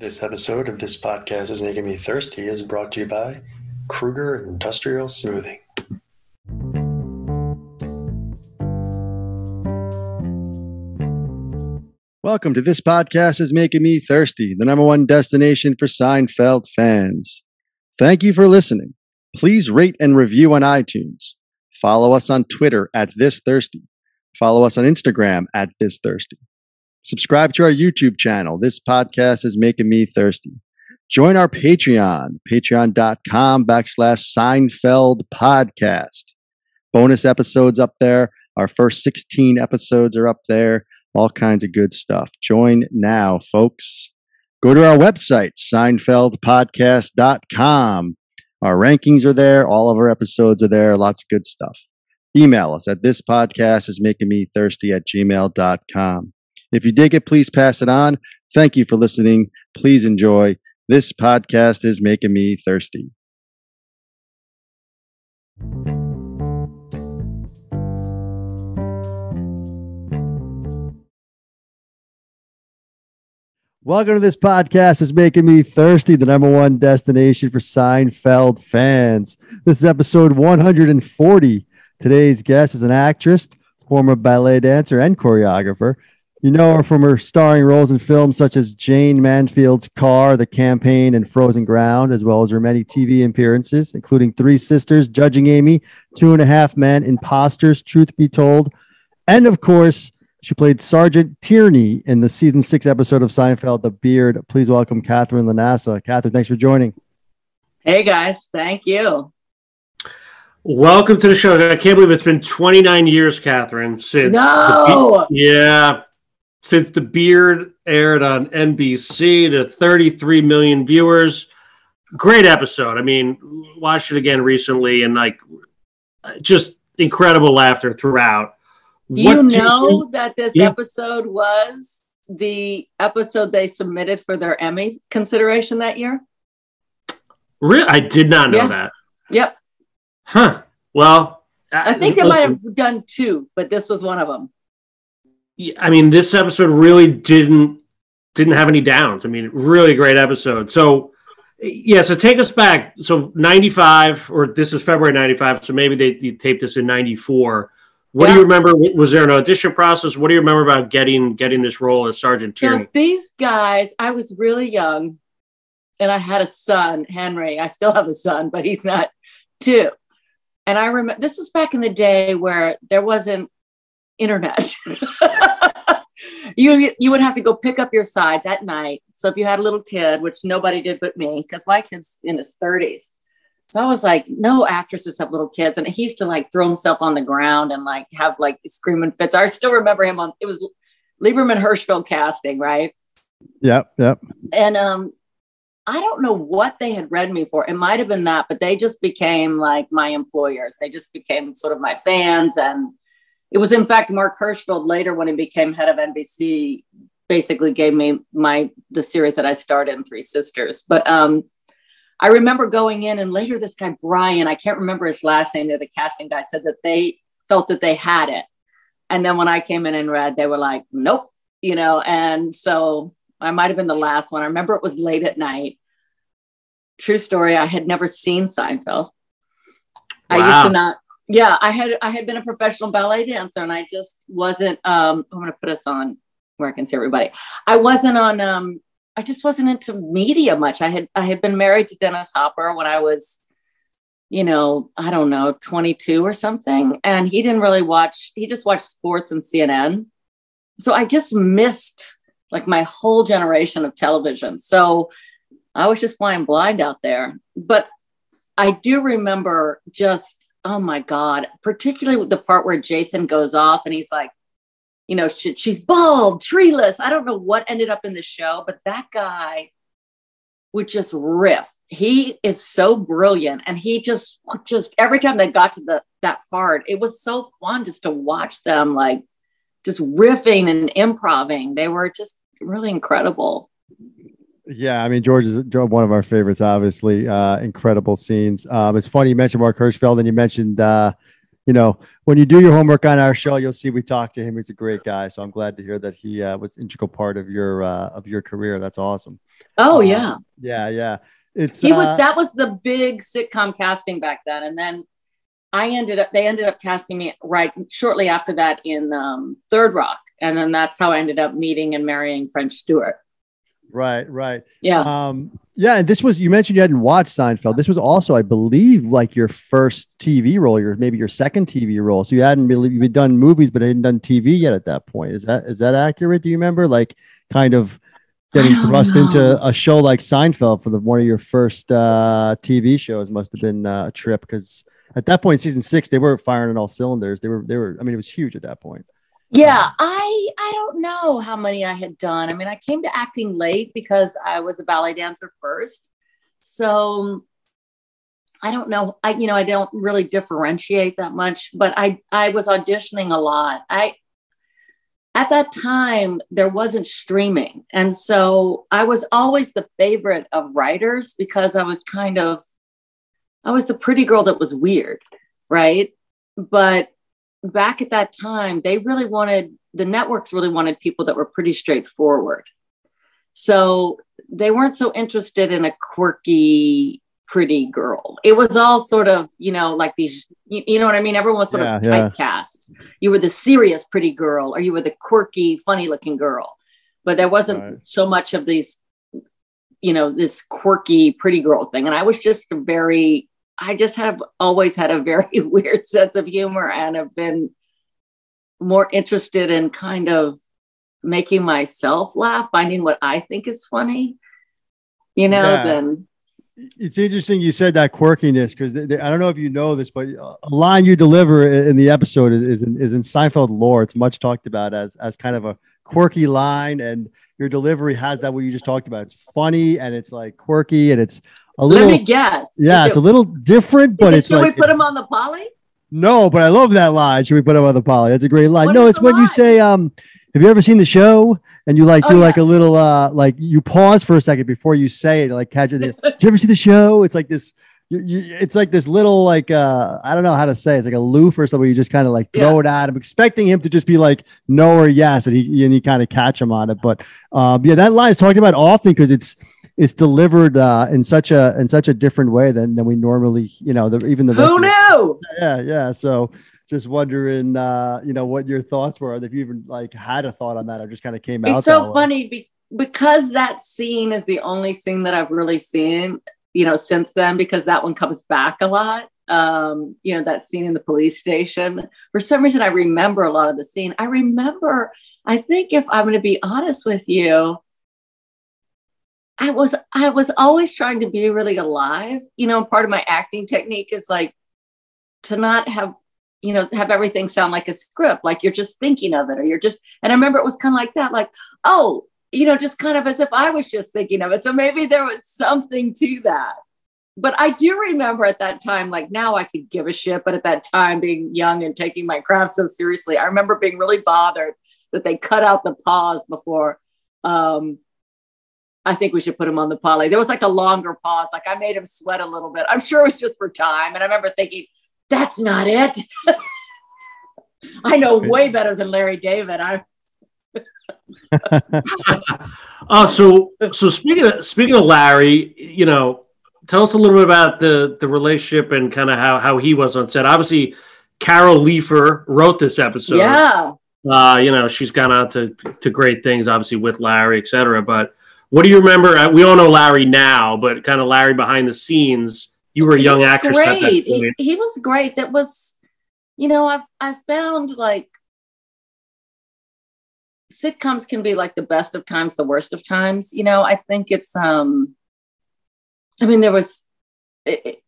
This episode of This Podcast is Making Me Thirsty is brought to you by Kruger Industrial Smoothing. Welcome to This Podcast is Making Me Thirsty, the number one destination for Seinfeld fans. Thank you for listening. Please rate and review on iTunes. Follow us on Twitter at This Thirsty. Follow us on Instagram at This Thirsty. Subscribe to our YouTube channel. This podcast is making me thirsty. Join our Patreon, patreon.com backslash Seinfeld podcast. Bonus episodes up there. Our first 16 episodes are up there. All kinds of good stuff. Join now, folks. Go to our website, seinfeldpodcast.com. Our rankings are there. All of our episodes are there. Lots of good stuff. Email us at this podcast is making me thirsty at gmail.com. If you dig it, please pass it on. Thank you for listening. Please enjoy. This podcast is making me thirsty. Welcome to this podcast. is making me thirsty, the number one destination for Seinfeld fans. This is episode 140. Today's guest is an actress, former ballet dancer, and choreographer. You know her from her starring roles in films such as Jayne Mansfield's Car, The Campaign, and Frozen Ground, as well as her many TV appearances, including Three Sisters, Judging Amy, Two and a Half Men, Imposters, Truth Be Told, and of course, she played Sergeant Tierney in the season six episode of Seinfeld, The Beard. Please welcome Katherine LaNasa. Katherine, thanks for joining. Hey guys, thank you. Welcome to the show. I can't believe it's been 29 years, Katherine, since no, the, yeah, since the Beard aired on NBC to 33 million viewers. Great episode. I mean, watched it again recently and like just incredible laughter throughout. Do what you know you, that this episode was the episode they submitted for their Emmy consideration that year? Really? I did not know yes. that. Yep. Huh. Well, I think uh, they might have done two, but this was one of them. I mean, this episode really didn't didn't have any downs. I mean, really great episode. So, yeah. So take us back. So ninety five, or this is February ninety five. So maybe they, they taped this in ninety four. What yeah. do you remember? Was there an audition process? What do you remember about getting getting this role as Sergeant Tierney? Now, these guys, I was really young, and I had a son, Henry. I still have a son, but he's not two. And I remember this was back in the day where there wasn't internet. you you would have to go pick up your sides at night. So if you had a little kid, which nobody did but me, because my kid's in his 30s. So I was like, no actresses have little kids. And he used to like throw himself on the ground and like have like screaming fits. I still remember him on it was Liberman Hirschfeld casting, right? Yep, yep. And um I don't know what they had read me for. It might have been that, but they just became like my employers. They just became sort of my fans and it was, in fact, Marc Hirschfeld later when he became head of NBC, basically gave me my the series that I started in Three Sisters. But um, I remember going in, and later this guy Brian, I can't remember his last name. They're the casting guy said that they felt that they had it, and then when I came in and read, they were like, "Nope," you know. And so I might have been the last one. I remember it was late at night. True story. I had never seen Seinfeld. Wow. I used to not yeah, I had I had been a professional ballet dancer, and I just wasn't. Um, I'm going to put us on where I can see everybody. I wasn't on. Um, I just wasn't into media much. I had I had been married to Dennis Hopper when I was, you know, I don't know, 22 or something, and he didn't really watch. He just watched sports and CNN. So I just missed like my whole generation of television. So I was just flying blind out there. But I do remember just oh my god. Particularly with the part where jason goes off and he's like you know she, she's bald treeless. I don't know what ended up in the show but that guy would just riff. He is so brilliant and he just just every time they got to the that part it was so fun just to watch them like just riffing and improving. They were just really incredible yeah, I mean George is one of our favorites. Obviously, uh, incredible scenes. Um, it's funny you mentioned Marc Hirschfeld and you mentioned uh, you know, when you do your homework on our show, you'll see we talked to him. He's a great guy. So I'm glad to hear that he uh, was integral part of your uh, of your career. That's awesome. Oh yeah, um, yeah, yeah. It's he was uh, that was the big sitcom casting back then, and then I ended up they ended up casting me right shortly after that in um, Third Rock, and then that's how I ended up meeting and marrying French Stewart. Right, right. Yeah. Um, yeah, and this was you mentioned you hadn't watched Seinfeld. This was also, I believe, like your first TV role, your maybe your second TV role. So you hadn't really you'd done movies, but hadn't done TV yet at that point. Is that is that accurate? Do you remember? Like kind of getting thrust know. into a show like Seinfeld for the one of your first uh, TV shows must have been uh, a trip because at that point, season six, they were firing on all cylinders. They were they were. I mean, it was huge at that point. Yeah, I I don't know how many I had done. I mean, I came to acting late because I was a ballet dancer first. So I don't know. I you know, I don't really differentiate that much, but I I was auditioning a lot. I at that time there wasn't streaming. And so I was always the favorite of writers because I was kind of I was the pretty girl that was weird, right? But back at that time, they really wanted the networks really wanted people that were pretty straightforward. So they weren't so interested in a quirky, pretty girl. It was all sort of, you know, like these, you, you know what I mean? Everyone was sort yeah, of typecast. Yeah. You were the serious pretty girl, or you were the quirky, funny looking girl. But there wasn't right. so much of these, you know, this quirky, pretty girl thing. And I was just very I just have always had a very weird sense of humor and have been more interested in kind of making myself laugh, finding what I think is funny, you know, yeah. than it's interesting you said that quirkiness because I don't know if you know this, but a line you deliver in the episode is, is, in, is in Seinfeld lore. It's much talked about as as kind of a quirky line, and your delivery has that what you just talked about. It's funny and it's like quirky and it's a little. Let me guess. Yeah, it's a little different, but it's should like. Should we put him on the poly? No, but I love that line. Should we put him on the poly? That's a great line. What no, it's when line? you say, um, have you ever seen the show? And you like oh, do yeah. like a little uh like you pause for a second before you say it, like catch it. Did you ever see the show? It's like this you, you, it's like this little like uh I don't know how to say it. it's like a loof or something. You just kind of like throw yeah. it at him, expecting him to just be like no or yes, and he and you kind of catch him on it. But um yeah, that line is talked about often because it's it's delivered uh, in such a in such a different way than than we normally you know the, even the who knew? Yeah yeah so just wondering uh you know what your thoughts were. If you even like had a thought on that or just kind of came out it's so funny be- because that scene is the only scene that i've really seen you know since then because that one comes back a lot um you know that scene in the police station. For some reason i remember a lot of the scene. I remember i think if i'm going to be honest with you I was I was always trying to be really alive. You know, part of my acting technique is like to not have you know have everything sound like a script, like you're just thinking of it, or you're just. And I remember it was kind of like that, like oh, you know, just kind of as if I was just thinking of it. So maybe there was something to that. But I do remember at that time, like now I could give a shit, but at that time, being young and taking my craft so seriously, I remember being really bothered that they cut out the pause before um, I think we should put him on the poly. There was like a longer pause. Like I made him sweat a little bit. I'm sure it was just for time. And I remember thinking, that's not it. I know way better than Larry David. I uh, so so speaking of speaking of Larry, you know, tell us a little bit about the the relationship and kind of how how he was on set. Obviously, Carol Leifer wrote this episode. Yeah. Uh, you know, she's gone out to to great things, obviously with Larry, et cetera. But what do you remember? Uh, we all know Larry now, but kind of Larry behind the scenes. You were a young actress great. at that point. He, he was great. That was, you know, I've I found like sitcoms can be like the best of times, the worst of times. You know, I think it's um, I mean, there was it,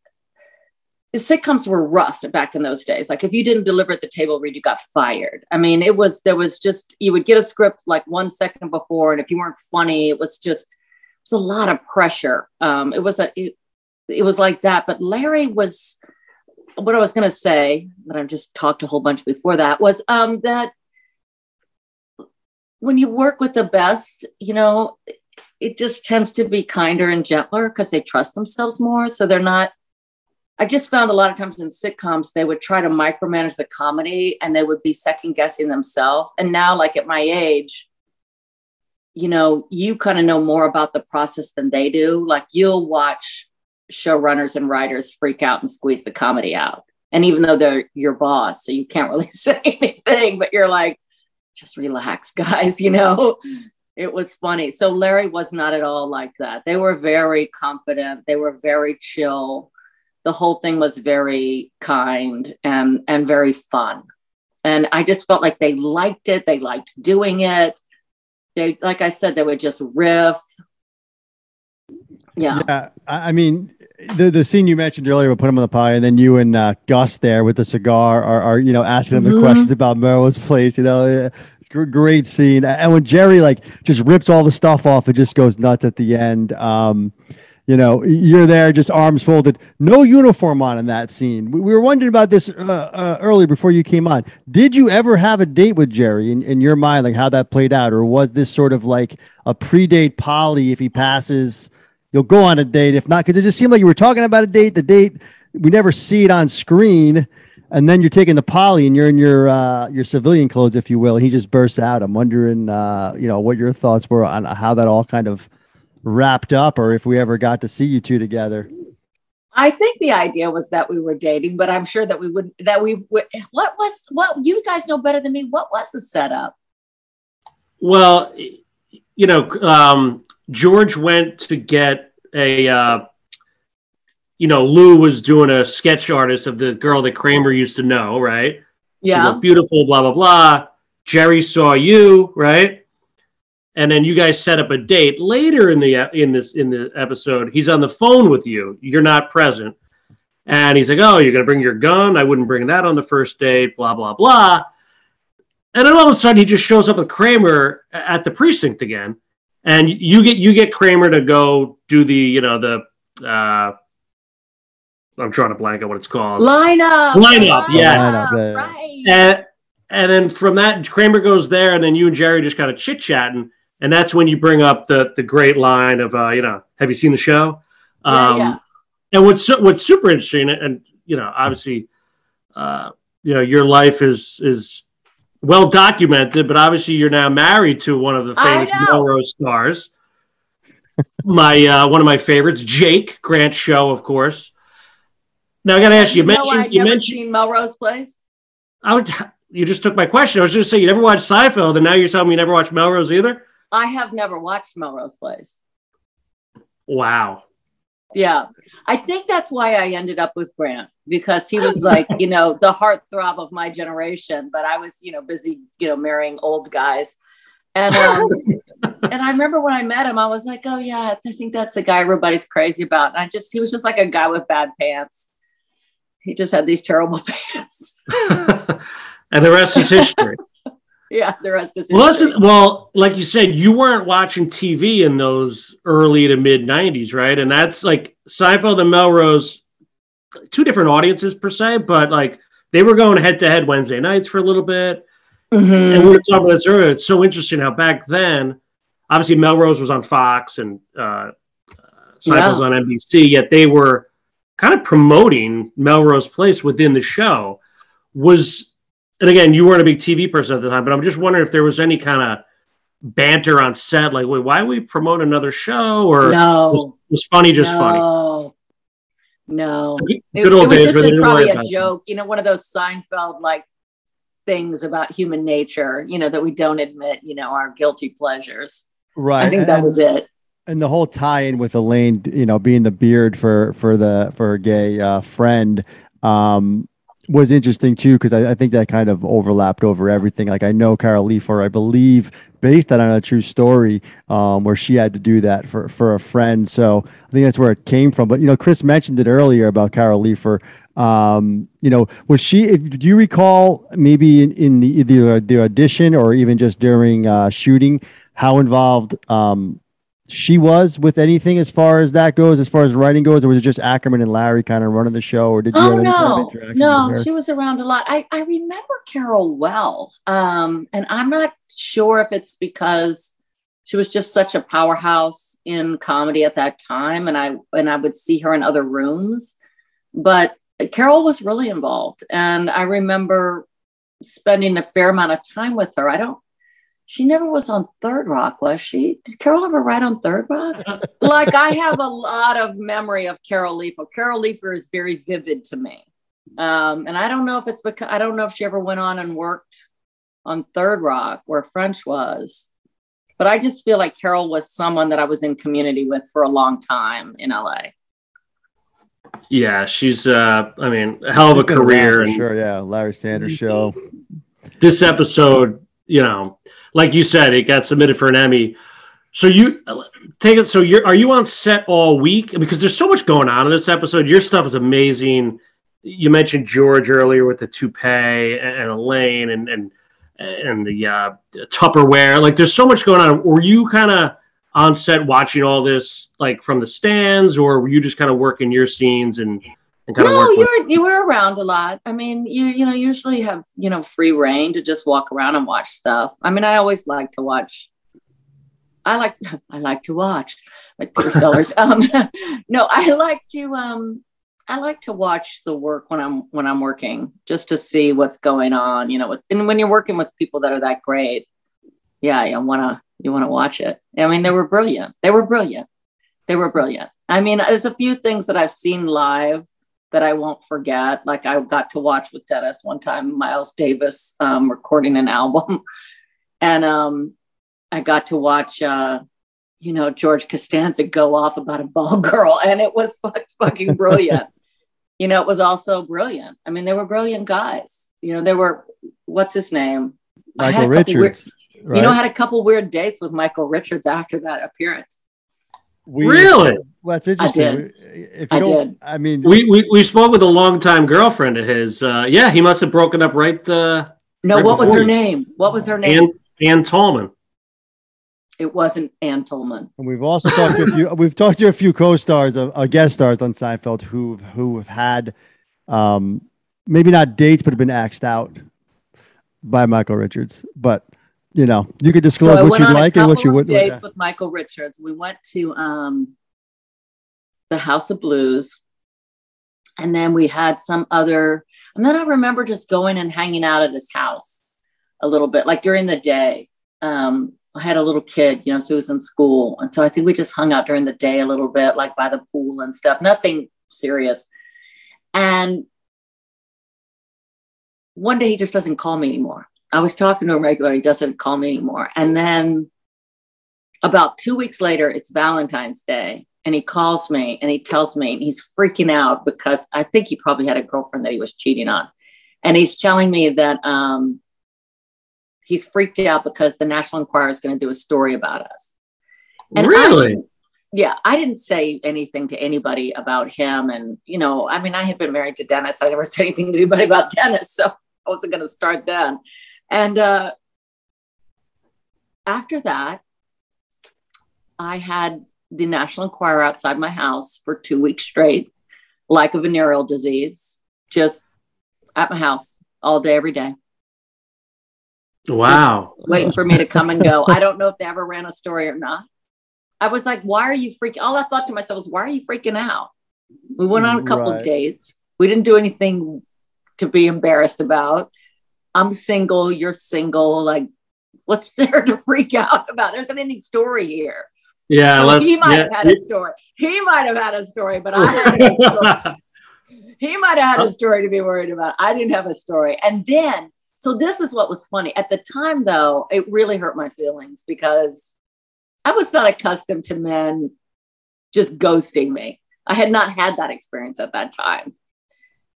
sitcoms were rough back in those days. Like if you didn't deliver at the table read, you got fired. I mean, it was there was just you would get a script like one second before, and if you weren't funny, it was just it was a lot of pressure. Um, it was a it, it was like that. But Larry was what I was going to say, but I've just talked a whole bunch before that was um, that when you work with the best, you know, it just tends to be kinder and gentler because they trust themselves more. So they're not I just found a lot of times in sitcoms, they would try to micromanage the comedy and they would be second guessing themselves. And now, like at my age, you know, you kind of know more about the process than they do. Like you'll watch showrunners and writers freak out and squeeze the comedy out. And even though they're your boss, so you can't really say anything, but you're like, just relax, guys, you know? It was funny. So Larry was not at all like that. They were very confident. They were very chill. The whole thing was very kind and and very fun. And I just felt like they liked it. They liked doing it. They, like I said, they would just riff. Yeah. Yeah. I mean, the the scene you mentioned earlier, we put him on the pie, and then you and uh, Gus there with the cigar are, are you know asking him Mhm. the questions about Melrose Place. You know, it's a great scene. And when Jerry like just rips all the stuff off, it just goes nuts at the end. Um, you know, you're there, just arms folded, no uniform on in that scene. We, we were wondering about this uh, uh, earlier before you came on. Did you ever have a date with Jerry in, in your mind, like how that played out, or was this sort of like a pre-date poly? If he passes, you'll go on a date. If not, because it just seemed like you were talking about a date. The date we never see it on screen, and then you're taking the poly and you're in your uh, your civilian clothes, if you will. And he just bursts out. I'm wondering, uh, you know, what your thoughts were on how that all kind of wrapped up, or if we ever got to see you two together. I think the idea was that we were dating, but I'm sure that we would that we would what was what you guys know better than me. What was the setup? Well, you know, um, George went to get a, uh, you know, Lou was doing a sketch artist of the girl that Kramer used to know, right? Yeah. beautiful, blah, blah, blah. Jerry saw you, right? And then you guys set up a date later in the in this in the episode. He's on the phone with you. You're not present, and he's like, "Oh, you're gonna bring your gun? I wouldn't bring that on the first date." Blah blah blah. And then all of a sudden, he just shows up with Kramer at the precinct again, and you get you get Kramer to go do the you know the uh, I'm trying to blank on what it's called. Lineup. Lineup, yeah. Lineup, yeah. Right. And, and then from that, Kramer goes there, and then you and Jerry just kind of chit chatting, and that's when you bring up the the great line of, uh, you know, have you seen the show? Um, Yeah, yeah. And what's what's super interesting, and you know, obviously, uh, you know, your life is is well documented, but obviously, you're now married to one of the famous. Melrose stars. my uh, one of my favorites, Jake Grant Show, of course. Now I got to ask you. You mentioned you mentioned Melrose Place. I would. You just took my question. I was just saying you never watched Seinfeld, and now you're telling me you never watched Melrose either. I have never watched Melrose Place. Wow. Yeah. I think that's why I ended up with Grant because he was like, you know, the heartthrob of my generation, but I was, you know, busy, you know, marrying old guys. And um, and I remember when I met him, I was like, oh yeah, I think that's the guy everybody's crazy about. And I just he was just like a guy with bad pants. He just had these terrible pants. and the rest is history. Yeah, the rest is well, listen, well, like you said, you weren't watching TV in those early to mid '90s, right? And that's like Seinfeld and Melrose, two different audiences per se, but like they were going head to head Wednesday nights for a little bit. Mhm. And we were talking about this earlier. It's so interesting how back then, obviously Melrose was on Fox and uh, Seinfeld's Yeah. on NBC, yet they were kind of promoting Melrose Place within the show. Was and again, you weren't a big TV person at the time, but I'm just wondering if there was any kind of banter on set, like, wait, why we promote another show, or was, no, was funny just funny? no, no. Good, It, good it old was days just where a, probably a joke, you know, one of those Seinfeld like things about human nature, you know, that we don't admit, you know, our guilty pleasures. Right. I think that and, was it. and the whole tie-in with Elaine, you know, being the beard for for the for her gay uh, friend, um, was interesting too because I, I think that kind of overlapped over everything. Like I know Carol Leifer, I believe, based that on a true story, um, where she had to do that for for a friend. So I think that's where it came from. But you know, Chris mentioned it earlier about Carol Leifer. Um, you know, was she? If, do you recall maybe in, in the either the audition or even just during uh, shooting how involved um, she was with anything as far as that goes, as far as writing goes, or was it just Ackerman and Larry kind of running the show, or did you Oh have any kind of no, no, she was around a lot. I, I remember Carol well. Um, and I'm not sure if it's because she was just such a powerhouse in comedy at that time. And I and I would see her in other rooms. but Carol was really involved. And I remember spending a fair amount of time with her. I don't, she never was on Third Rock, was she? Did Carol ever write on Third Rock? like I have a lot of memory of Carol Leifer. Carol Leifer is very vivid to me. Um, and I don't know if it's because I don't know if she ever went on and worked on Third Rock where French was. But I just feel like Carol was someone that I was in community with for a long time in LA. Yeah, she's uh I mean, a hell of a career and sure, yeah. Larry Sanders show. This episode, you know, like you said, it got submitted for an Emmy. So you take it. So you're are you on set all week? Because there's so much going on in this episode. Your stuff is amazing. You mentioned George earlier with the toupee and Elaine and and and the uh, Tupperware. Like there's so much going on. Were you kind of on set watching all this like from the stands, or were you just kind of working your scenes and? No, you were you were around a lot. I mean, you you know usually have you know free reign to just walk around and watch stuff. I mean, I always like to watch. I like I like to watch like Peter Sellers. um, no, I like to um, I like to watch the work when I'm when I'm working just to see what's going on. You know, and when you're working with people that are that great, yeah, you want to you want to watch it. I mean, they were brilliant. They were brilliant. They were brilliant. I mean, there's a few things that I've seen live that I won't forget. Like I got to watch with Dennis one time, Miles Davis um, recording an album, and um, I got to watch, uh, you know, George Costanza go off about a ball girl, and it was fucking brilliant. you know, it was also brilliant. I mean, they were brilliant guys. You know, they were. What's his name? Michael Richards. Right? You know, I had a couple weird dates with Michael Richards after that appearance. We, really? Well, that's interesting. I did. If you I don't, did. I mean, we, we we spoke with a longtime girlfriend of his. Uh, yeah, he must have broken up right. Uh, no, right what was her name? What was her name? Ann, Ann Talman. It wasn't Ann Talman. And we've also talked to a few. We've talked to a few co-stars of uh, guest stars on Seinfeld who who have had, um, maybe not dates, but have been axed out by Michael Richards. But you know, you could disclose so what you'd like and what you wouldn't. Dates with Michael Richards. We went to um, the House of Blues, and then we had some other. And then I remember just going and hanging out at his house a little bit, like during the day. Um, I had a little kid, you know, so he was in school, and so I think we just hung out during the day a little bit, like by the pool and stuff. Nothing serious. And one day he just doesn't call me anymore. I was talking to him regularly. He doesn't call me anymore. And then about two weeks later, it's Valentine's Day. And he calls me and he tells me he's freaking out because I think he probably had a girlfriend that he was cheating on. And he's telling me that um, he's freaked out because the National Enquirer is going to do a story about us. And really? I, yeah, I didn't say anything to anybody about him. And, you know, I mean, I had been married to Dennis. I never said anything to anybody about Dennis. So I wasn't going to start then. And uh, after that, I had the National Enquirer outside my house for two weeks straight, like a venereal disease, just at my house all day, every day. Wow. Just waiting for me to come and go. I don't know if they ever ran a story or not. I was like, why are you freaking? All I thought to myself was, why are you freaking out? We went on a couple right. of dates. We didn't do anything to be embarrassed about. I'm single, you're single. Like, what's there to freak out about? There isn't any story here. Yeah, so he might yeah. have had a story. He might have had a story, but I had a story. he might have had a story to be worried about. I didn't have a story. And then, so this is what was funny. At the time, though, it really hurt my feelings because I was not accustomed to men just ghosting me. I had not had that experience at that time.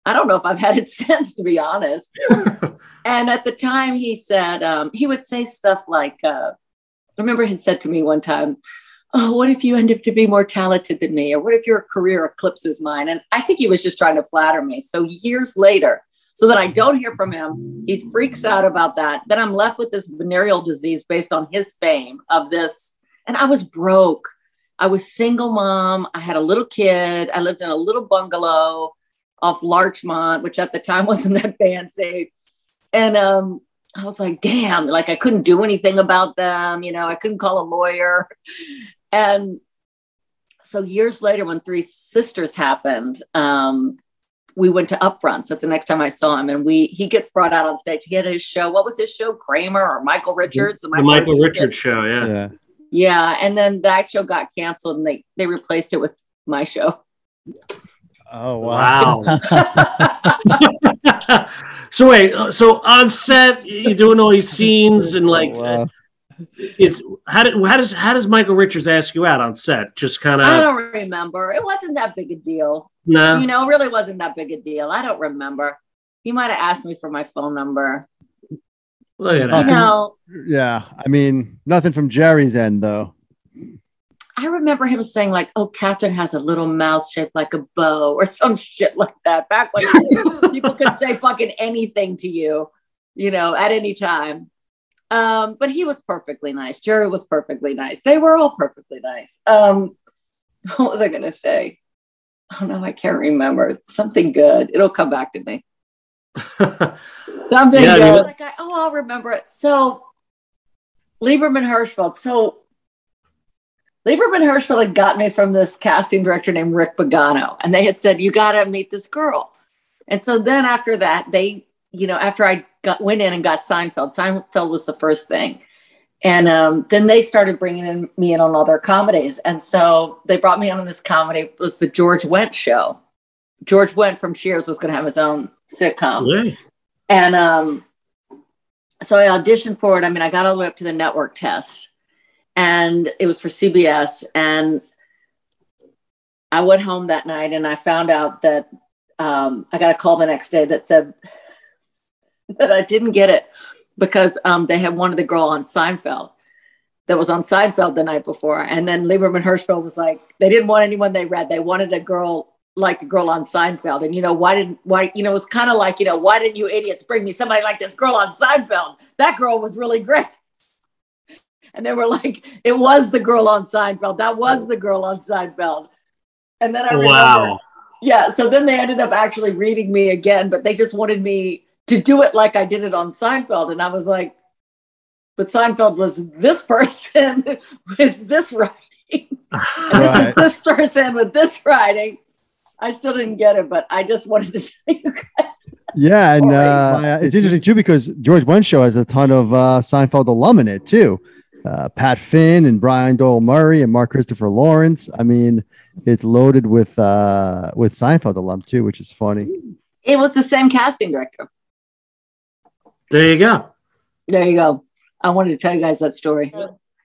I don't know if I've had it since, to be honest. and at the time, he said, um, he would say stuff like, uh, I remember he said to me one time, Oh, what if you end up to be more talented than me? Or what if your career eclipses mine? And I think he was just trying to flatter me. So years later, so that I don't hear from him, he freaks out about that. Then I'm left with this venereal disease based on his fame of this. And I was broke. I was single mom. I had a little kid. I lived in a little bungalow off Larchmont, which at the time wasn't that fancy. And um, I was like, damn, like I couldn't do anything about them. You know, I couldn't call a lawyer. And so years later, when Three Sisters happened, um, we went to upfronts. That's the next time I saw him. And we he gets brought out on stage. He had his show. What was his show? Kramer or Michael Richards? The Michael, the Michael Richards, Richards show, yeah. Yeah. Yeah. And then that show got canceled and they they replaced it with my show. Oh wow. wow. so wait, uh, so on set you're doing all these scenes and like oh, wow. Uh, is how did how does how does Michael Richards ask you out on set? Just kind of I don't remember. It wasn't that big a deal. No. You know, really wasn't that big a deal. I don't remember. He might have asked me for my phone number. Look at that. You know, yeah. I mean, nothing from Jerry's end though. I remember him saying like, "Oh, Katherine has a little mouth shaped like a bow" or some shit like that. Back when people could say fucking anything to you, you know, at any time. Um, but he was perfectly nice. Jerry was perfectly nice. They were all perfectly nice. Um, what was I going to say? Oh no, I can't remember. Something good. It'll come back to me. Something yeah, good. I mean, like, I, oh, I'll remember it. So, Liberman Hirschfeld. So Liberman Hirschfeld had got me from this casting director named Rick Pagano, and they had said, You got to meet this girl. And so then after that, they, you know, after I got went in and got Seinfeld, Seinfeld was the first thing. And um, then they started bringing in, me in on all their comedies. And so they brought me on this comedy. It was the George Wendt show. George Wendt from Cheers was going to have his own sitcom. Yeah. And um, so I auditioned for it. I mean, I got all the way up to the network test and it was for CBS. And I went home that night and I found out that um, I got a call the next day that said that I didn't get it because um, they had wanted the girl on Seinfeld that was on Seinfeld the night before. And then Liberman Hirschfeld was like, they didn't want anyone they read. They wanted a girl like the girl on Seinfeld. And, you know, why didn't, why, you know, it was kind of like, you know, why didn't you idiots bring me somebody like this girl on Seinfeld? That girl was really great and they were like, it was the girl on Seinfeld. That was the girl on Seinfeld. And then I remember, wow. yeah. So then they ended up actually reading me again, but they just wanted me to do it like I did it on Seinfeld. And I was like, but Seinfeld was this person with this writing. and this right. is this person with this writing. I still didn't get it, but I just wanted to tell you guys. Yeah, and uh, it's interesting too because George Wendt show has a ton of uh, Seinfeld alum in it too uh, Pat Finn and Brian Doyle Murray and Mark Christopher Lawrence. I mean, it's loaded with uh, with Seinfeld alum too, which is funny. It was the same casting director. There you go. There you go. I wanted to tell you guys that story.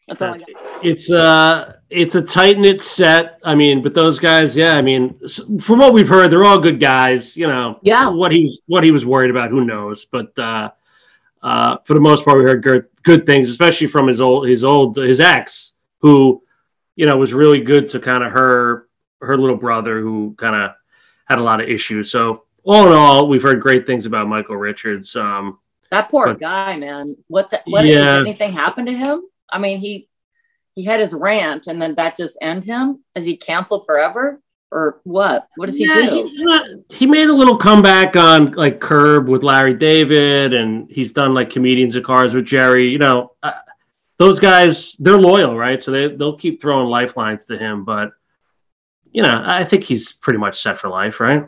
That's all I got. It's uh it's a tight knit set. I mean, but those guys, yeah. I mean, from what we've heard, they're all good guys. You know, yeah. What he what he was worried about, who knows? But uh, uh, for the most part, we heard good, good things, especially from his old his old his ex, who you know was really good to kind of her her little brother, who kind of had a lot of issues. So all in all, we've heard great things about Michael Richards. Um, that poor but, guy, man. What the, what yeah. did anything happen to him? I mean, he he had his rant, and then that just end him. Is he canceled forever? Or what? What does yeah, he do? Not, he made a little comeback on like Curb with Larry David, and he's done like comedians of cars with Jerry. You know, uh, those guys they're loyal, right? So they they'll keep throwing lifelines to him. But you know, I think he's pretty much set for life, right?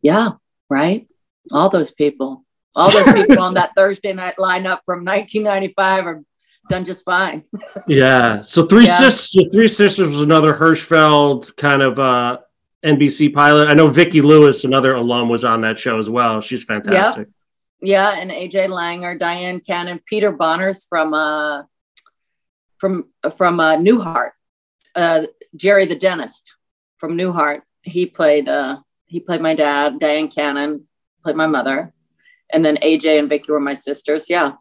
Yeah, right. All those people, all those people on that Thursday night lineup from 1995 are done just fine. yeah. So three yeah. sisters, three sisters was another Hirschfeld kind of uh, NBC pilot. I know Vicki Lewis, another alum, was on that show as well. She's fantastic. Yep. Yeah, and AJ Langer, Dyan Cannon, Peter Bonerz from uh, from from uh, Newhart, uh, Jerry the dentist from Newhart. He played uh, he played my dad. Dyan Cannon played my mother, and then AJ and Vicki were my sisters. Yeah,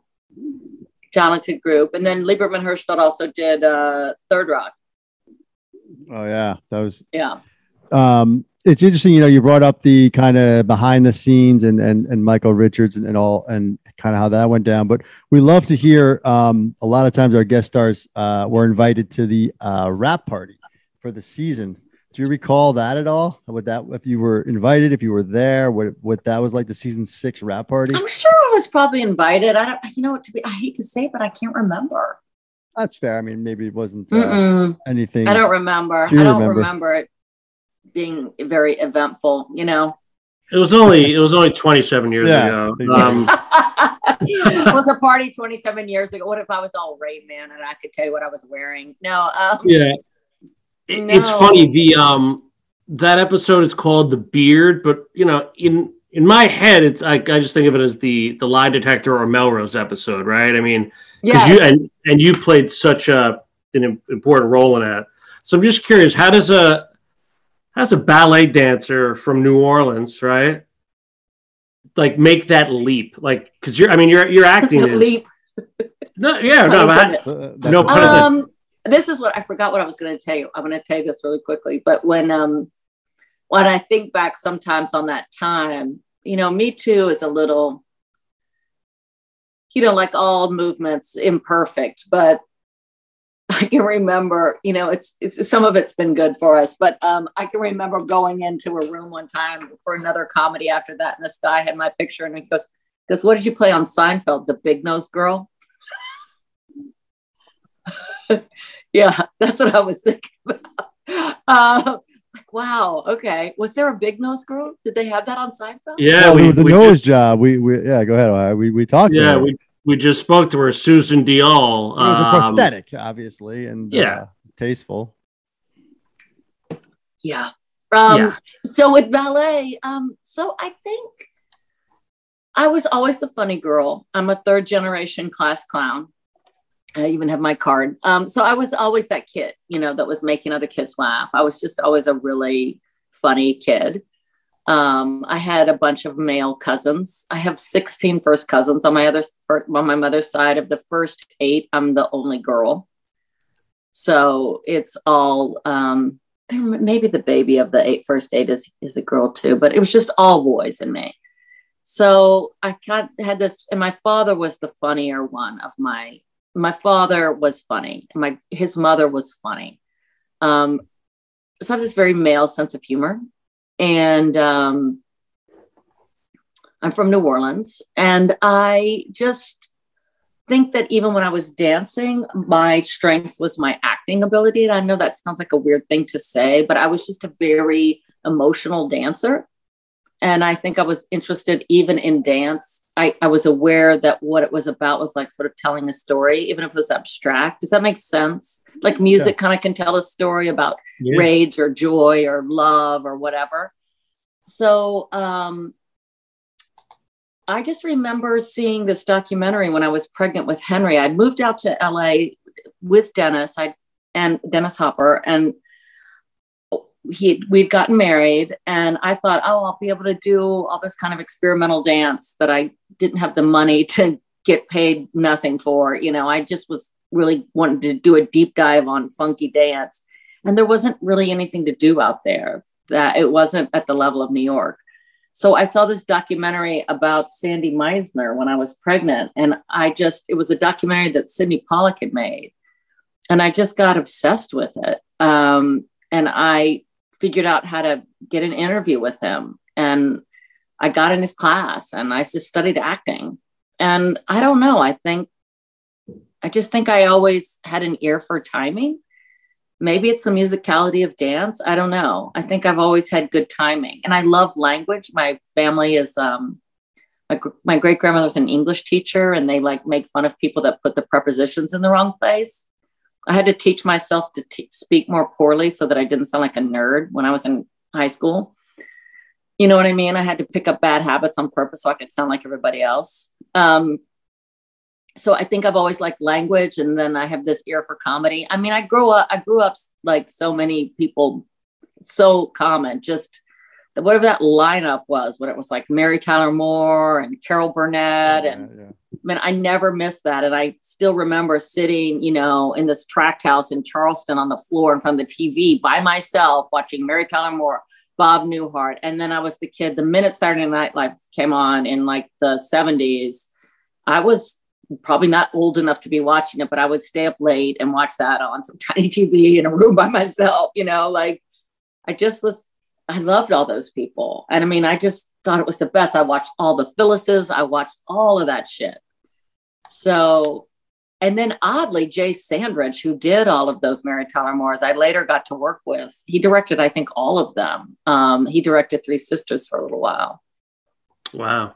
talented group. And then Liberman Hirschfeld also did uh, Third Rock. Oh yeah, that was yeah. Um, it's interesting, you know, you brought up the kind of behind the scenes and and and Michael Richards and, and all and kind of how that went down. But we love to hear. Um, a lot of times our guest stars uh, were invited to the uh, wrap party for the season do you recall that at all? What that if you were invited, if you were there, what what that was like the season six wrap party? I'm sure I was probably invited. I don't, you know, to be, I hate to say, it, but I can't remember. That's fair. I mean, maybe it wasn't uh, anything. I don't remember. Do I don't remember? remember? it. being very eventful, you know. It was only it was only 27 years Yeah, ago. Um, it was a party 27 years ago. What if I was all Rain Man and I could tell you what I was wearing? No, um, yeah, It- it's funny. The um that episode is called the beard, but you know in in my head it's I, I just think of it as the the lie detector or Melrose episode, right? I mean, because yes. you and and you played such a an important role in that. So I'm just curious, how does a how does a ballet dancer from New Orleans, right? Like make that leap, like because you're, I mean, you're you're acting. leap. no, yeah, no, I. Uh, No that's- pun. Um, this is what I forgot what I was going to tell you. I'm going to tell you this really quickly. But when um, when I think back sometimes on that time, you know, Me Too is a little, you know, like all movements, imperfect. But I can remember, you know, it's it's some of it's been good for us. But um, I can remember going into a room one time for another comedy after that, and this guy had my picture, and he goes, "Goes, what did you play on Seinfeld? The big nose girl." yeah, that's what I was thinking about. Uh, like, wow, okay. Was there a big nose girl? Did they have that on Seinfeld? yeah, Well, we, there was a nose just, job. We, we yeah, go ahead. Ohio. We we talked. yeah, about it. we we just spoke to her, Susan Diol. It was a um, prosthetic, obviously, and yeah. uh, tasteful. Yeah. Um, Yeah. So with ballet, um, so I think I was always the funny girl. I'm a third generation class clown. I even have my card. Um, so I was always that kid, you know, that was making other kids laugh. I was just always a really funny kid. Um, I had a bunch of male cousins. I have 16 first cousins on my other on my mother's side. Of the first eight, I'm the only girl. So it's all um, maybe the baby of the eight first eight is is a girl too, but it was just all boys in me. So I kind of had this, and my father was the funnier one of my. My father was funny, and my his mother was funny. Um, so I have this very male sense of humor, and um, I'm from New Orleans, and I just think that even when I was dancing, my strength was my acting ability. And I know that sounds like a weird thing to say, but I was just a very emotional dancer. And I think I was interested even in dance. I, I was aware that what it was about was like sort of telling a story, even if it was abstract. Does that make sense? Like music kind of can tell a story about Yeah. rage or joy or love or whatever. So um, I just remember seeing this documentary when I was pregnant with Henry. I'd moved out to LA with Dennis I, and Dennis Hopper, and he we'd gotten married. And I thought, oh, I'll be able to do all this kind of experimental dance that I didn't have the money to get paid nothing for. You know, I just was really wanting to do a deep dive on funky dance. And there wasn't really anything to do out there that it wasn't at the level of New York. So I saw this documentary about Sandy Meisner when I was pregnant. And I just, it was a documentary that Sydney Pollack had made. And I just got obsessed with it. Um, and I figured out how to get an interview with him. And I got in his class and I just studied acting. And I don't know, I think, I just think I always had an ear for timing. Maybe it's the musicality of dance i don't know. I think i've always had good timing. And i love language. My family is um my, my great grandmother's an english teacher and they like make fun of people that put the prepositions in the wrong place i had to teach myself to t- speak more poorly so that i didn't sound like a nerd when i was in high school you know what i mean i had to pick up bad habits on purpose so i could sound like everybody else um, so I think I've always liked language, and then I have this ear for comedy. I mean, I grew up, I grew up like so many people, so common. Just whatever that lineup was, when it was like Mary Tyler Moore and Carol Burnett, and Yeah, yeah. I mean, I never missed that. And I still remember sitting, you know, in this tract house in Charleston on the floor in front of the TV by myself watching Mary Tyler Moore, Bob Newhart. And then I was the kid, the minute Saturday Night Live came on in like the 70s, I was probably not old enough to be watching it, but I would stay up late and watch that on some tiny TV in a room by myself, you know, like I just was, I loved all those people. And I mean, I just thought it was the best. I watched all the Phyllis's, I watched all of that shit. So and then oddly, Jay Sandrich, who did all of those Mary Tyler Moore's, I later got to work with. He directed, I think, all of them. Um, he directed Three Sisters for a little while. Wow.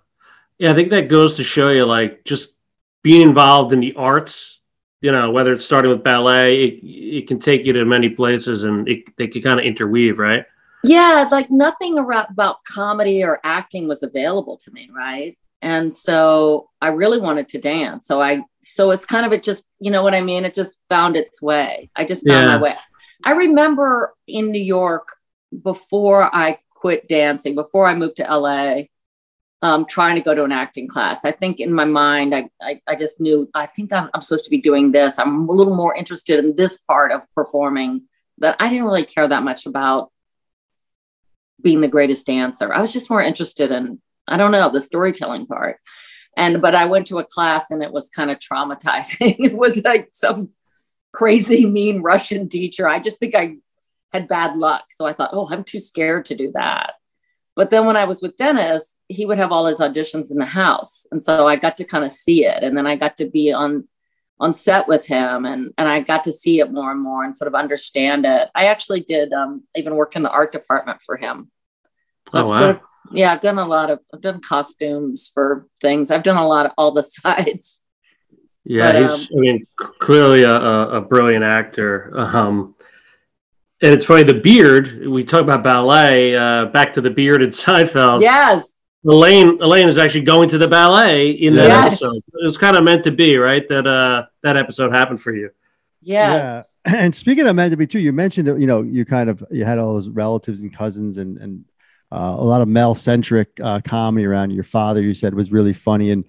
Yeah, I think that goes to show you like just being involved in the arts, you know, whether it's starting with ballet, it, it can take you to many places and it, they can kind of interweave, right? Yeah, like nothing about comedy or acting was available to me, right? And so I really wanted to dance. So I, so it's kind of it just, you know what I mean? It just found its way. I just found yeah. my way. I remember in New York before I quit dancing, before I moved to LA, um, trying to go to an acting class. I think in my mind, I, I, I just knew, I think I'm, I'm, supposed to be doing this. I'm a little more interested in this part of performing that I didn't really care that much about being the greatest dancer. I was just more interested in, I don't know, the storytelling part. And, but I went to a class and it was kind of traumatizing. it was like some crazy, mean Russian teacher. I just think I had bad luck. So I thought, oh, I'm too scared to do that. But then when I was with Dennis, he would have all his auditions in the house. And so I got to kind of see it. And then I got to be on on set with him and and I got to see it more and more and sort of understand it. I actually did um, even work in the art department for him. So oh, wow. Sort of, yeah, I've done a lot of I've done costumes for things. I've done a lot of all the sides. Yeah, but, he's um, I mean clearly a, a brilliant actor. Um, and it's funny the beard. We talk about ballet. Uh, back to the beard in Seinfeld. Yes. Elaine Elaine is actually going to the ballet in that yes. episode. It was kind of meant to be, right? That uh that episode happened for you. Yes. Yeah. And speaking of meant to be too, you mentioned you know you kind of you had all those relatives and cousins and and uh, a lot of male centric uh, comedy around your father. You said was really funny and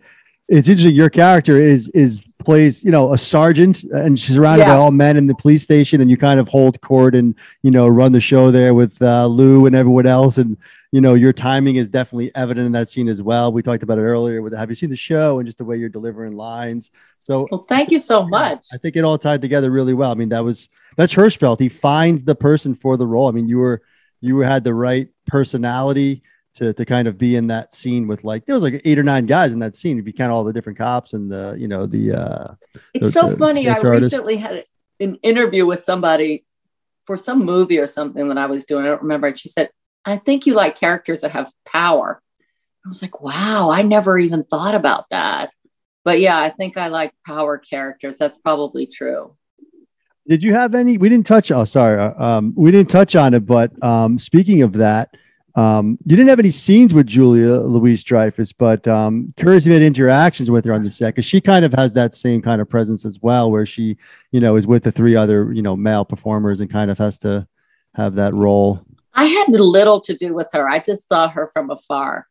it's interesting. Your character is is plays you know a sergeant, and she's surrounded yeah. by all men in the police station, and you kind of hold court and you know run the show there with uh, Lou and everyone else, and you know your timing is definitely evident in that scene as well. We talked about it earlier. With have you seen the show and just the way you're delivering lines? So well, thank you so much. I think it all tied together really well. I mean, that was that's Hirschfeld. He finds the person for the role. I mean, you were you had the right personality to to kind of be in that scene with like there was like eight or nine guys in that scene if you count all the different cops and the you know the uh it's the, so the, funny i recently had an interview with somebody for some movie or something that i was doing i don't remember and she said i think you like characters that have power. I was like wow i never even thought about that. But yeah i think i like power characters that's probably true did you have any we didn't touch oh sorry uh, um we didn't touch on it but um speaking of that um, you didn't have any scenes with Julia Louis-Dreyfus, but um, curious if you had interactions with her on the set because she kind of has that same kind of presence as well, where she, you know, is with the three other, you know, male performers and kind of has to have that role. I had little to do with her. I just saw her from afar.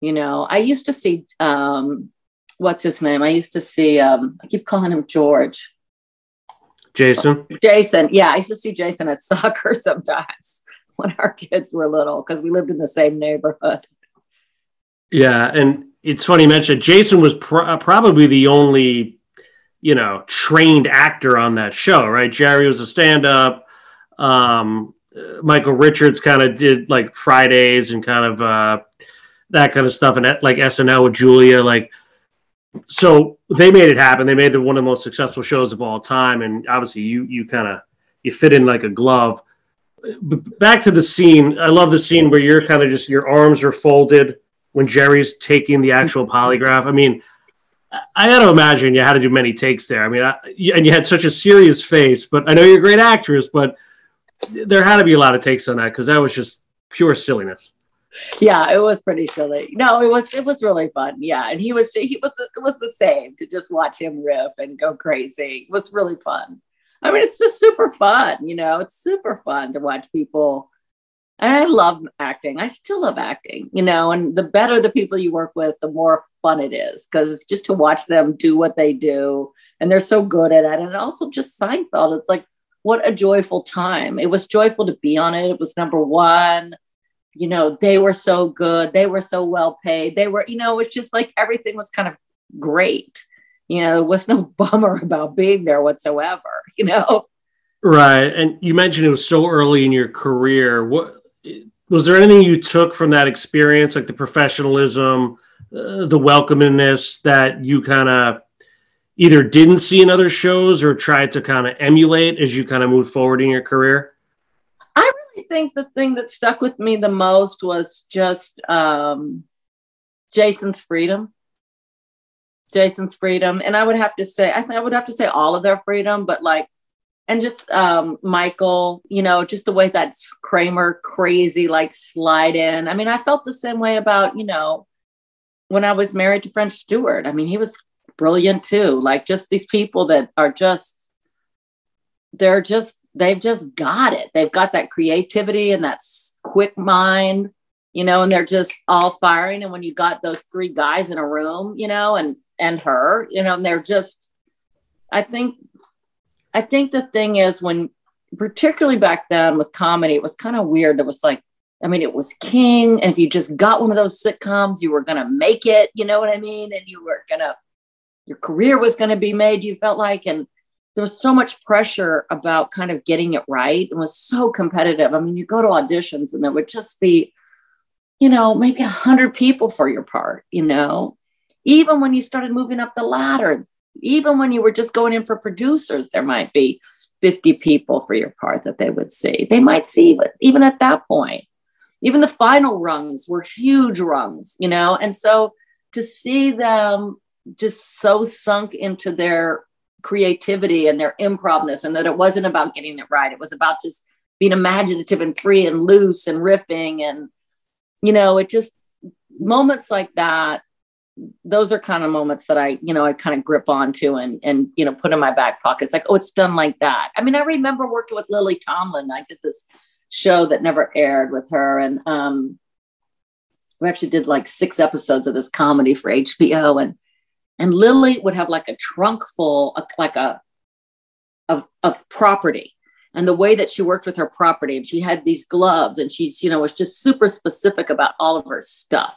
You know, I used to see, um, what's his name? I used to see, um, I keep calling him George. Jason. Jason. Yeah, I used to see Jason at soccer sometimes when our kids were little because we lived in the same neighborhood. Yeah, and it's funny you mentioned Jason was pr- probably the only, you know, trained actor on that show, right? Jerry was a stand-up. Um, Michael Richards kind of did like Fridays and kind of uh, that kind of stuff, and like SNL with Julia, like. So they made it happen. They made it one of the most successful shows of all time, and obviously you you kind of you fit in like a glove But back to the scene. I love the scene where you're kind of just your arms are folded when Jerry's taking the actual polygraph. I mean, I got to imagine you had to do many takes there. I mean, I, and you had such a serious face. But I know you're a great actress, but there had to be a lot of takes on that because that was just pure silliness. Yeah, it was pretty silly. No, it was it was really fun. Yeah, and he was he was it was the same to just watch him riff and go crazy. It was really fun. I mean, it's just super fun, you know, it's super fun to watch people. And I love acting. I still love acting, you know, and the better the people you work with, the more fun it is because it's just to watch them do what they do. And they're so good at it. And also just Seinfeld, it's like, what a joyful time. It was joyful to be on it. It was number one. You know, they were so good. They were so well paid. They were, you know, it was just like everything was kind of great you know, there was no bummer about being there whatsoever, you know? Right. And you mentioned it was so early in your career. What was there anything you took from that experience, like the professionalism, uh, the welcomingness that you kind of, either didn't see in other shows or tried to kind of emulate as you kind of moved forward in your career? Think the thing that stuck with me the most was just um, Jason's freedom. Jason's freedom. And I would have to say, I think I would have to say all of their freedom, but like, and just um, Michael, you know, just the way that Kramer crazy like slide in. I mean, I felt the same way about, you know, when I was married to French Stewart. I mean, he was brilliant too. Like just these people that are just, they're just, they've just got it. They've got that creativity and that quick mind, you know, and they're just all firing. And when you got those three guys in a room, you know, and, and her, you know, and they're just, I think, I think the thing is when, particularly back then with comedy, it was kind of weird. It was like, I mean, it was king. And if you just got one of those sitcoms, you were to make it, you know what I mean? And you were to your career was to be made, you felt like. And there was so much pressure about kind of getting it right. It was so competitive. I mean, you go to auditions and there would just be, you know, maybe a hundred people for your part, you know, even when you started moving up the ladder, even when you were just going in for producers, there might be 50 people for your part that they would see. They might see, but even at that point, even the final rungs were huge rungs, you know, and so to see them just so sunk into their creativity and their improvness and that it wasn't about getting it right. It was about just being imaginative and free and loose and riffing and you know it just moments like that those are kind of moments that i you know i kind of grip onto and and you know put in my back pocket it's like oh it's done like that. I mean i remember working with lily tomlin. I did this show that never aired with her and um we actually did like six episodes of this comedy for hbo and and Lily would have like a trunk full, of, like a of of property, and the way that she worked with her property, and she had these gloves, and she's you know was just super specific about all of her stuff.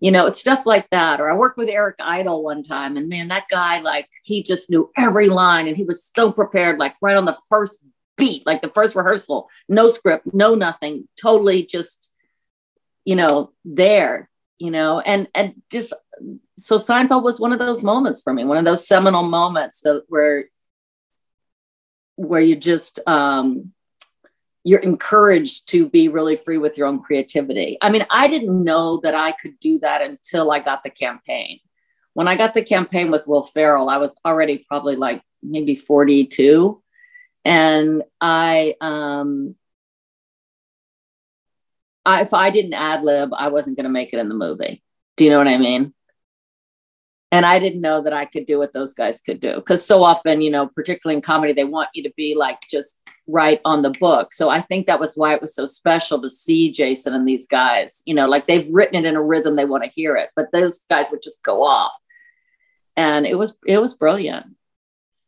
You know, it's stuff like that. Or I worked with Eric Idle one time, and man, that guy like he just knew every line, and he was so prepared, like right on the first beat, like the first rehearsal, no script, no nothing, totally just you know there you know and and just so Seinfeld was one of those moments for me, one of those seminal moments where where you just um, you're encouraged to be really free with your own creativity. I mean, I didn't know that I could do that until I got the campaign. When I got the campaign with Will Ferrell, I was already probably like maybe 42. And I um I, if I didn't ad lib, I wasn't going to make it in the movie. Do you know what I mean? and I didn't know that I could do what those guys could do because so often, you know, particularly in comedy, they want you to be like just right on the book. So I think that was why it was so special to see Jason and these guys. You know, like they've written it in a rhythm, they want to hear it, but those guys would just go off, and it was it was brilliant.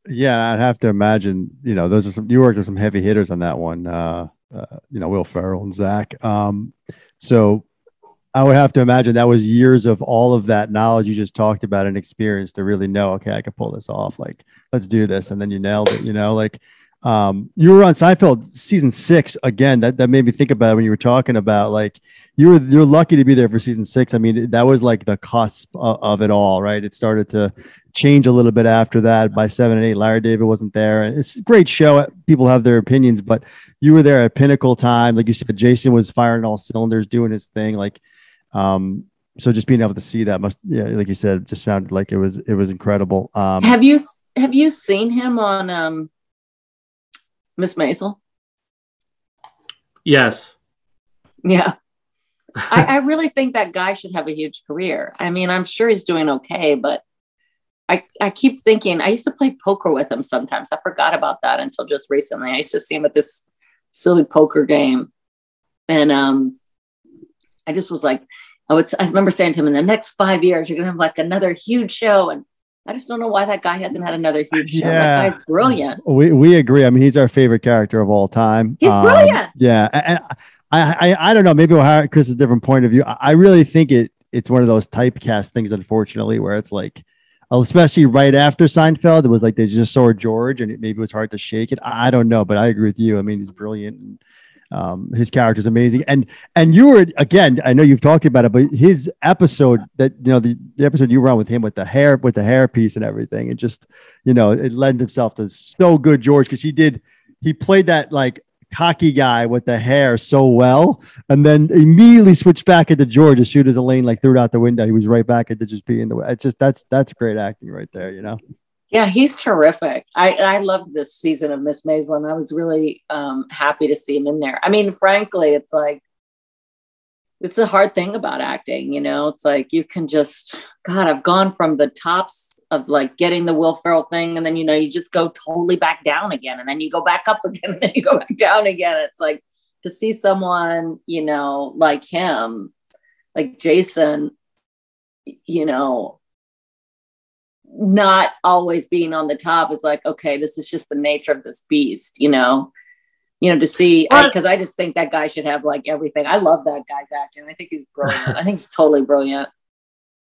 Yeah, I'd have to imagine. You know, those are some. You worked with some heavy hitters on that one. Uh, uh, you know, Will Ferrell and Zach. Um, so I would have to imagine that was years of all of that knowledge you just talked about and experience to really know, okay, I can pull this off. Like, let's do this. And then you nailed it, you know, like um, you were on Seinfeld season six again. That, that made me think about it when you were talking about like you were you're lucky to be there for season six. I mean, that was like the cusp of, of, it all, right? It started to change a little bit after that. By seven and eight, Larry David wasn't there, and it's a great show. People have their opinions, but you were there at pinnacle time. Like you said, Jason was firing all cylinders, doing his thing. Like um, so just being able to see that must, yeah, like you said, just sounded like it was it was incredible. Um, have you have you seen him on um, Miss Maisel? Yes. Yeah. I, I really think that guy should have a huge career. I mean, I'm sure he's doing okay, but I, I keep thinking I used to play poker with him sometimes. I forgot about that until just recently. I used to see him at this silly poker game. And um, I just was like, I would, I remember saying to him, in the next five years, you're going to have like another huge show. And I just don't know why that guy hasn't had another huge show. Yeah. That guy's brilliant. We, we agree. I mean, he's our favorite character of all time. He's um, brilliant. Yeah. And I, I, I don't know. Maybe we'll have Chris a different point of view. I really think it, it's one of those typecast things, unfortunately, where it's like, especially right after Seinfeld, it was like they just saw George and it maybe was hard to shake it. I don't know, but I agree with you. I mean, he's brilliant. And, Um, his character is amazing, and and you were again. I know you've talked about it, but his episode that you know the, the episode you were on with him with the hair with the hair piece and everything, it just you know it lent himself to so good George because he did he played that like cocky guy with the hair so well, and then immediately switched back into George as soon as Elaine like threw it out the window. He was right back into just being the. way. It's just that's that's great acting right there, you know. Yeah, he's terrific. I I loved this season of Miss Maisel. I was really um, happy to see him in there. I mean, frankly, it's like it's a hard thing about acting. You know, it's like you can just God. I've gone from the tops of like getting the Will Ferrell thing, and then you know you just go totally back down again, and then you go back up again, and then you go back down again. It's like to see someone you know like him, like Jason. You know, not always being on the top is like, okay, this is just the nature of this beast, you know. You know, to see because I, I, just think that guy should have like everything. I love that guy's acting. I think he's brilliant. I think he's totally brilliant.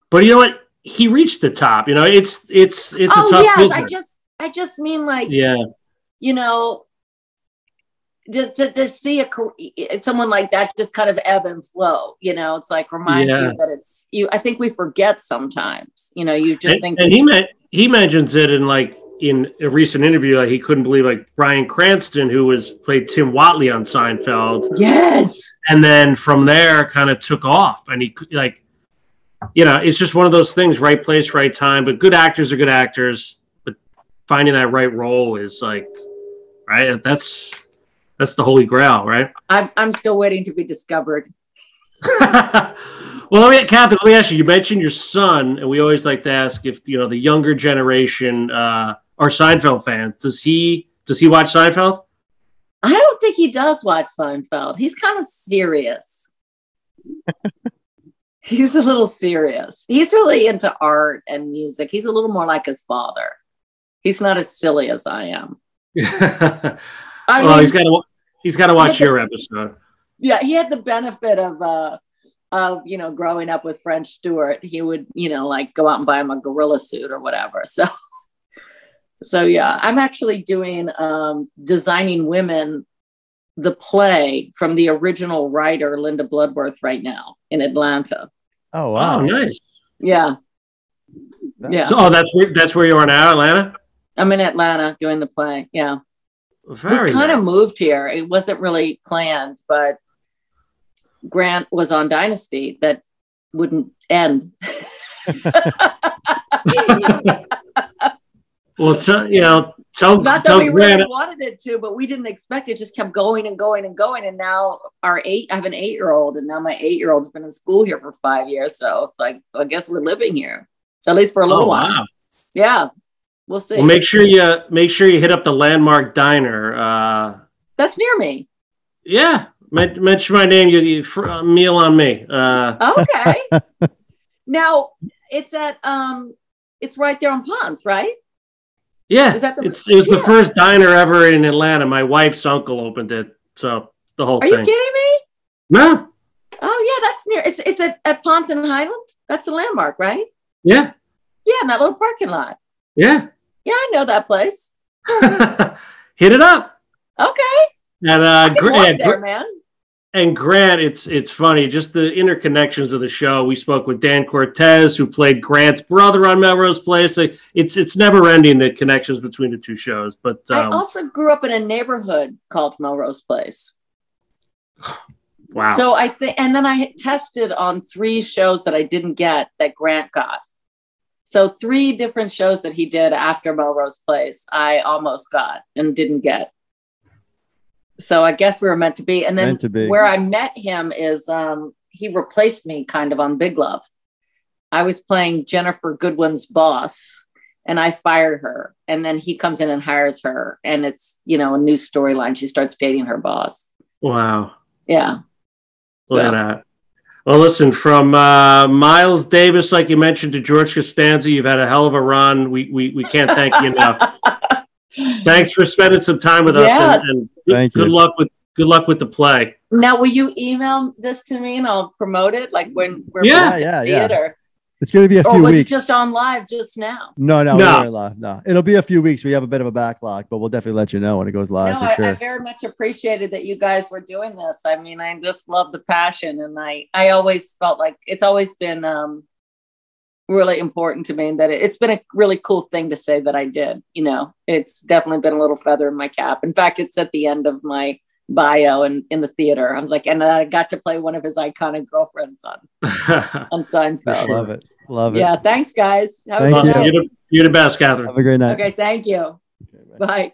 But you know what? He reached the top. You know, it's it's it's oh, a tough yes, business. I just I just mean like yeah, you know, just to, to see a someone like that just kind of ebb and flow you know? It's like reminds yeah. you that it's you i think we forget sometimes you know? You just and, think and he ma- he mentions it in like in a recent interview like he couldn't believe like bryan cranston who was played tim whatley on seinfeld. Yes! And then from there kind of took off and he like you know it's just one of those things right place right time but good actors are good actors but finding that right role is like right? That's that's the holy grail, right? I'm, I'm still waiting to be discovered. well, let me, Kathy, let me ask you. You mentioned your son, and we always like to ask if you know the younger generation uh, are Seinfeld fans. Does he does he watch Seinfeld? I don't think he does watch Seinfeld. He's kind of serious. He's a little serious. He's really into art and music. He's a little more like his father. He's not as silly as I am. I well, mean, he's got to he's got to watch your episode. Yeah, he had the benefit of uh of you know growing up with French Stewart. He would you know like go out and buy him a gorilla suit or whatever. So so yeah, I'm actually doing um, designing women the play from the original writer Linda Bloodworth right now in Atlanta. Oh wow, oh, nice. Yeah. Yeah. So, oh, that's where that's where you are now, Atlanta. I'm in Atlanta doing the play. Yeah. Very we kind of moved here. It wasn't really planned, but Grant was on Dynasty that wouldn't end. well, t- you know, tell not that we Grant. really wanted it to, but we didn't expect it. Just kept going and going and going, and now our eight. I have an eight-year-old, and now my eight-year-old's been in school here for five years. So it's like I guess we're living here at least for a little Oh, while. wow. Yeah, we'll see. Well, make sure you make sure you hit up the landmark diner. Uh, That's near me. yeah, mention my name. You, you uh, meal on me. Uh, Okay. now it's at um, it's right there on Ponce, right? yeah, Is that the- it's it was the first diner ever in Atlanta. My wife's uncle opened it, so the whole Are you kidding me? No, Oh yeah, that's near. It's it's at, at Ponce and Highland. That's the landmark, right? yeah, Yeah, in that little parking lot. yeah. Yeah, I know that place. hit it up. Okay, And I uh, can Gra- walk and, there, man. and Grant, it's it's funny, just the interconnections of the show. We spoke with Dan Cortese, who played Grant's brother on Melrose Place. Like, It's it's never ending the connections between the two shows. But I um, also grew up in a neighborhood called Melrose Place. wow, So I think, and then I tested on three shows that I didn't get that Grant got. So three different shows that he did after Melrose Place, I almost got and didn't get. So I guess we were meant to be. And then to be. where I met him is um, he replaced me kind of on Big Love. I was playing Ginnifer Goodwin's boss and I fired her. And then he comes in and hires her. And it's, you know, a new storyline. She starts dating her boss. wow, Yeah. look at that. Well, listen, from uh, Miles Davis, like you mentioned, to George Costanza, you've had a hell of a run. We we, we can't thank you enough. Thanks for spending some time with us, Yeah. and, and good, Thank good you. luck with good luck with the play. Now, will you email this to me and I'll promote it? Like when we're Yeah, booked at yeah, the yeah. theater. It's going to be a or few was weeks. it just on live just now? no, no, No. we're live. No, it'll be a few weeks. We have a bit of a backlog, but we'll definitely let you know when it goes live no, for I, sure. I very much appreciated that you guys were doing this. I mean, I just love the passion, and I I always felt like it's always been um, really important to me and that it, it's been a really cool thing to say that I did. You know, it's definitely been a little feather in my cap. In fact, it's at the end of my bio and in the theater. I was like, and I got to play one of his iconic girlfriends on on Seinfeld. Love it. Love it. Yeah, thanks, guys. Have a Thank good you. night. you're, the, you're the best, Katherine. Have a great night. Okay, thank you. Okay, bye. Bye.